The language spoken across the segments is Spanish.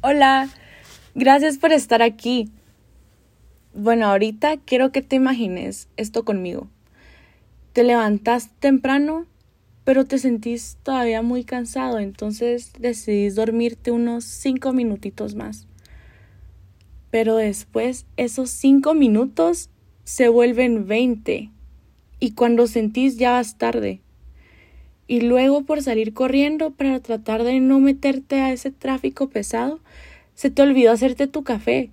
Hola, gracias por estar aquí. Bueno, ahorita quiero que te imagines esto conmigo. Te levantas temprano, pero te sentís todavía muy cansado, entonces decidís dormirte unos cinco minutitos más. Pero después esos cinco minutos se vuelven veinte y cuando sentís ya vas tarde y luego por salir corriendo para tratar de no meterte a ese tráfico pesado, se te olvidó hacerte tu café.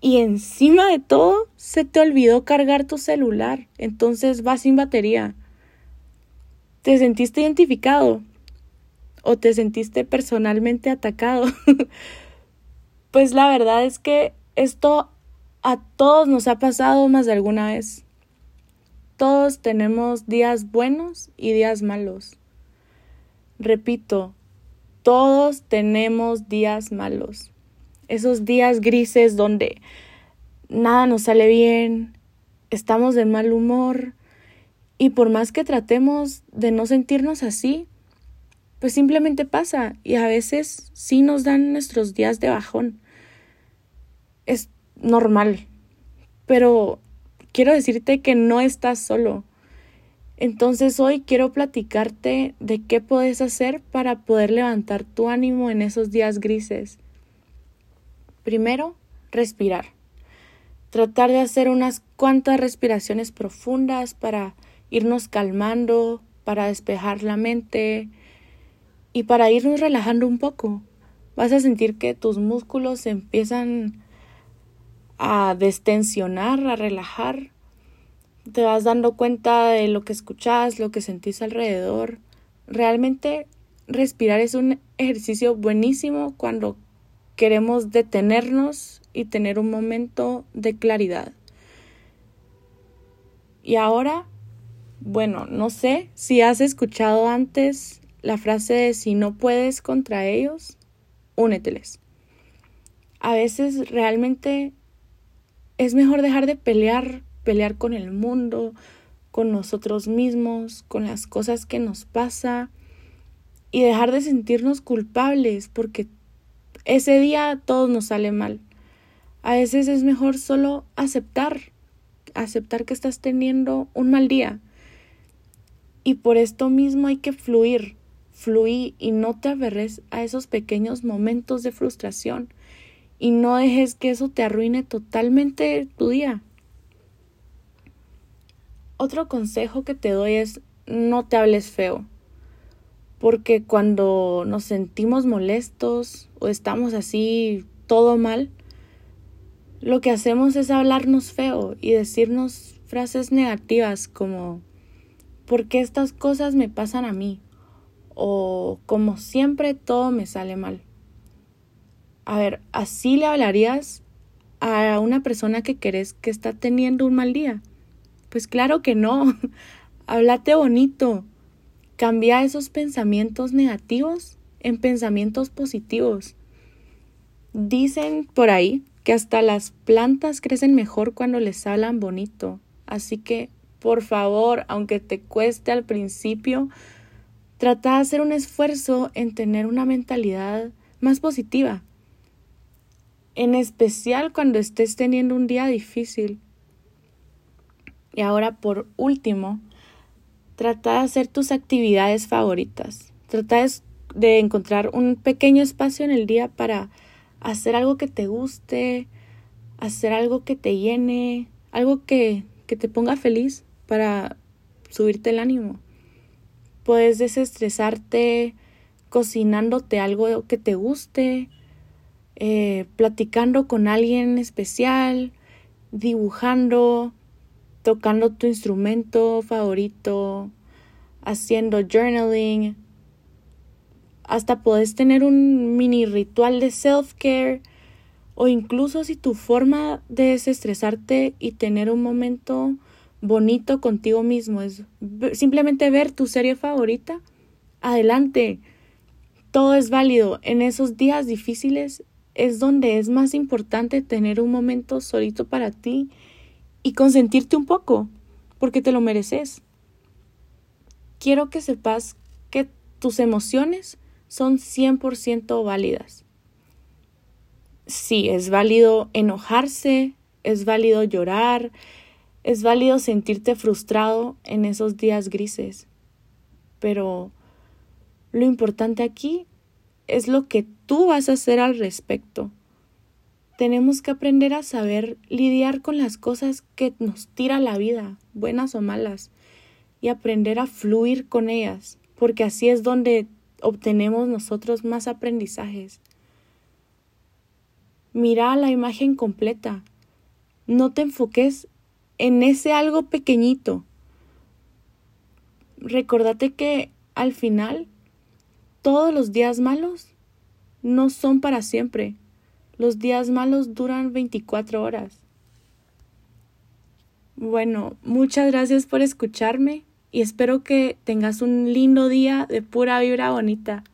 Y encima de todo, se te olvidó cargar tu celular, entonces vas sin batería. ¿Te sentiste identificado? ¿O te sentiste personalmente atacado? pues la verdad es que esto a todos nos ha pasado más de alguna vez. Todos tenemos días buenos y días malos. Repito, todos tenemos días malos. Esos días grises donde nada nos sale bien, estamos de mal humor y por más que tratemos de no sentirnos así, pues simplemente pasa y a veces sí nos dan nuestros días de bajón. Es normal, pero quiero decirte que no estás solo. Entonces hoy quiero platicarte de qué puedes hacer para poder levantar tu ánimo en esos días grises. Primero, respirar. Tratar de hacer unas cuantas respiraciones profundas para irnos calmando, para despejar la mente y para irnos relajando un poco. Vas a sentir que tus músculos empiezan a destensionar, a relajar. Te vas dando cuenta de lo que escuchas, lo que sentís alrededor. Realmente respirar es un ejercicio buenísimo cuando queremos detenernos y tener un momento de claridad. Y ahora, bueno, no sé si has escuchado antes la frase de si no puedes contra ellos, úneteles. A veces realmente es mejor dejar de pelear, pelear con el mundo, con nosotros mismos, con las cosas que nos pasa y dejar de sentirnos culpables porque ese día todo nos sale mal. A veces es mejor solo aceptar, aceptar que estás teniendo un mal día. Y por esto mismo hay que fluir, fluir y no te aferres a esos pequeños momentos de frustración y no dejes que eso te arruine totalmente tu día. Otro consejo que te doy es no te hables feo, porque cuando nos sentimos molestos o estamos así todo mal, lo que hacemos es hablarnos feo y decirnos frases negativas como ¿por qué estas cosas me pasan a mí? o como siempre todo me sale mal. A ver, ¿así le hablarías a una persona que querés que está teniendo un mal día? Pues claro que no. Háblate bonito. Cambia esos pensamientos negativos en pensamientos positivos. Dicen por ahí que hasta las plantas crecen mejor cuando les hablan bonito. Así que, por favor, aunque te cueste al principio, trata de hacer un esfuerzo en tener una mentalidad más positiva en especial cuando estés teniendo un día difícil. Y ahora, por último, trata de hacer tus actividades favoritas. Trata de encontrar un pequeño espacio en el día para hacer algo que te guste, hacer algo que te llene, algo que, que te ponga feliz para subirte el ánimo. Puedes desestresarte cocinándote algo que te guste, eh, platicando con alguien especial, dibujando, tocando tu instrumento favorito, haciendo journaling. Hasta puedes tener un mini ritual de self-care o incluso si tu forma de desestresarte y tener un momento bonito contigo mismo es simplemente ver tu serie favorita, adelante. Todo es válido. En esos días difíciles es donde es más importante tener un momento solito para ti y consentirte un poco, porque te lo mereces. Quiero que sepas que tus emociones son 100% válidas. sí, es válido enojarse, es válido llorar, es válido sentirte frustrado en esos días grises. Pero lo importante aquí es lo que tú vas a hacer al respecto. Tenemos que aprender a saber lidiar con las cosas que nos tira la vida, buenas o malas, y aprender a fluir con ellas, porque así es donde obtenemos nosotros más aprendizajes. Mira la imagen completa. No te enfoques en ese algo pequeñito. Recordate que al final todos los días malos no son para siempre. Los días malos duran 24 horas. Bueno, muchas gracias por escucharme y espero que tengas un lindo día de pura vibra bonita.